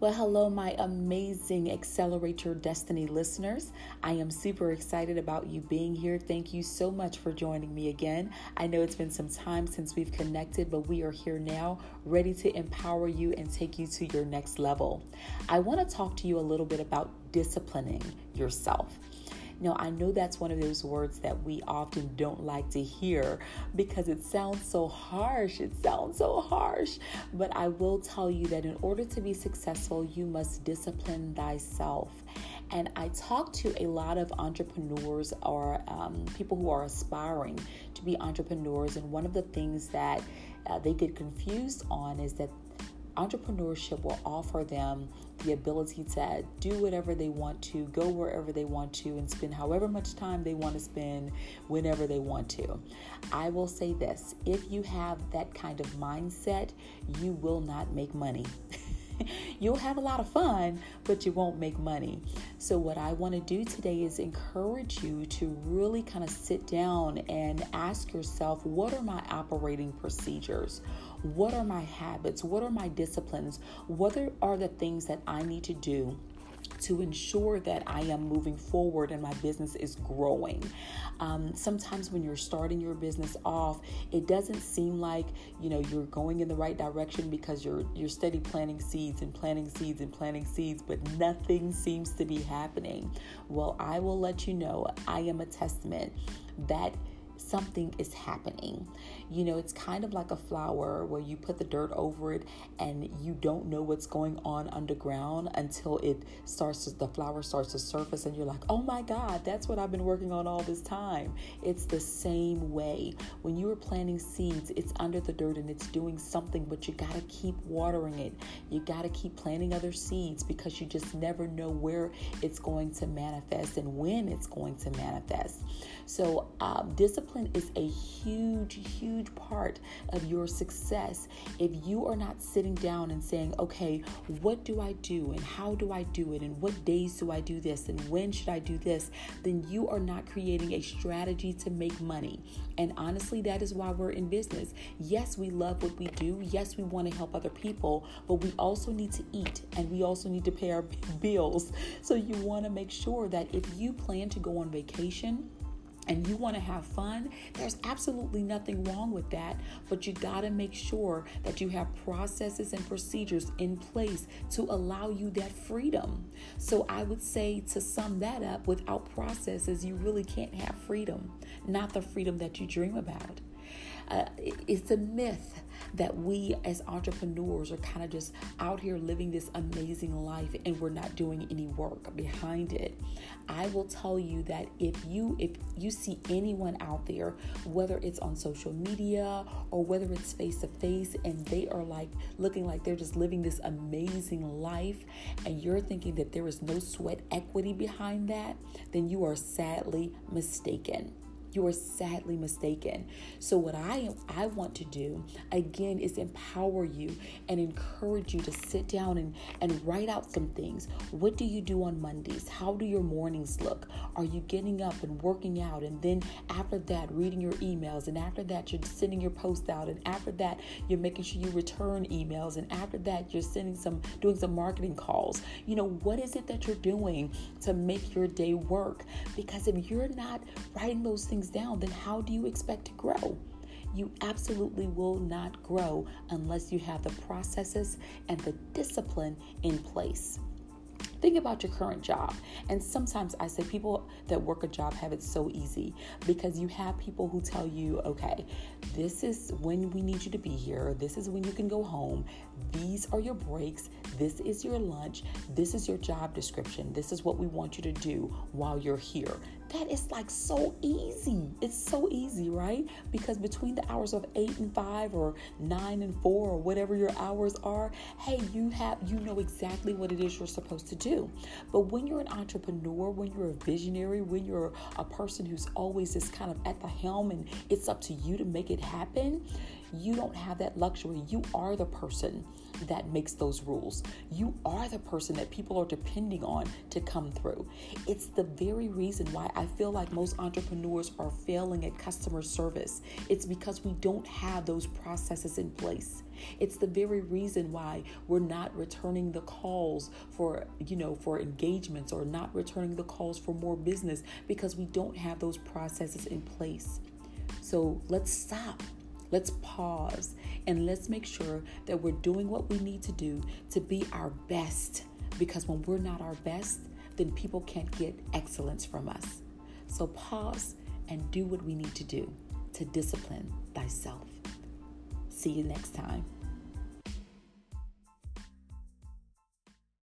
Well, hello, my amazing Accelerate Your Destiny listeners. I am super excited about you being here. Thank you so much for joining me again. I know it's been some time since we've connected, but we are here now, ready to empower you and take you to your next level. I want to talk to you a little bit about disciplining yourself. Now, I know that's one of those words that we often don't like to hear because it sounds so harsh. It sounds so harsh. But I will tell you that in order to be successful, you must discipline thyself. And I talk to a lot of entrepreneurs or um, people who are aspiring to be entrepreneurs. And one of the things that uh, they get confused on is that entrepreneurship will offer them the ability to do whatever they want to, go wherever they want to, and spend however much time they want to spend whenever they want to. I will say this if you have that kind of mindset, you will not make money. You'll have a lot of fun, but you won't make money. So, what I want to do today is encourage you to really kind of sit down and ask yourself what are my operating procedures? What are my habits? What are my disciplines? What are the things that I need to do? to ensure that I am moving forward and my business is growing. Um, sometimes when you're starting your business off, it doesn't seem like you know you're going in the right direction because you're you're steady planting seeds and planting seeds and planting seeds, but nothing seems to be happening. Well, I will let you know I am a testament that something is happening. You know, it's kind of like a flower where you put the dirt over it and you don't know what's going on underground until it starts to, the flower starts to surface and you're like, "Oh my god, that's what I've been working on all this time." It's the same way. When you are planting seeds, it's under the dirt and it's doing something, but you got to keep watering it. You got to keep planting other seeds because you just never know where it's going to manifest and when it's going to manifest. So, um, discipline is a huge, huge part of your success. If you are not sitting down and saying, okay, what do I do and how do I do it and what days do I do this and when should I do this, then you are not creating a strategy to make money. And honestly, that is why we're in business. Yes, we love what we do. Yes, we want to help other people, but we also need to eat and we also need to pay our bills. So you want to make sure that if you plan to go on vacation, and you want to have fun, there's absolutely nothing wrong with that. But you got to make sure that you have processes and procedures in place to allow you that freedom. So I would say to sum that up, without processes, you really can't have freedom, not the freedom that you dream about. Uh, it's a myth that we as entrepreneurs are kind of just out here living this amazing life and we're not doing any work behind it. I will tell you that if you if you see anyone out there, whether it's on social media or whether it's face to face and they are like looking like they're just living this amazing life and you're thinking that there is no sweat equity behind that, then you are sadly mistaken you are sadly mistaken. So what I I want to do again is empower you and encourage you to sit down and and write out some things. What do you do on Mondays? How do your mornings look? Are you getting up and working out and then after that reading your emails and after that you're sending your post out and after that you're making sure you return emails and after that you're sending some doing some marketing calls. You know, what is it that you're doing to make your day work? Because if you're not writing those things things down, then how do you expect to grow? You absolutely will not grow unless you have the processes and the discipline in place. Think about your current job. And sometimes I say people that work a job have it so easy because you have people who tell you, okay, this is when we need you to be here. This is when you can go home. These are your breaks. This is your lunch. This is your job description. This is what we want you to do while you're here. That is like so easy. It's so easy, right? Because between the hours of 8 and 5 or 9 and 4 or whatever your hours are, hey, you have you know exactly what it is you're supposed to do. But when you're an entrepreneur, when you're a visionary, when you're a person who's always just kind of at the helm and it's up to you to make it happen, You don't have that luxury. You are the person that makes those rules. You are the person that people are depending on to come through. It's the very reason why I feel like most entrepreneurs are failing at customer service. It's because we don't have those processes in place. It's the very reason why we're not returning the calls for, you know, for engagements or not returning the calls for more business because we don't have those processes in place. So let's stop. Let's pause and let's make sure that we're doing what we need to do to be our best. Because when we're not our best, then people can't get excellence from us. So pause and do what we need to do to discipline thyself. See you next time.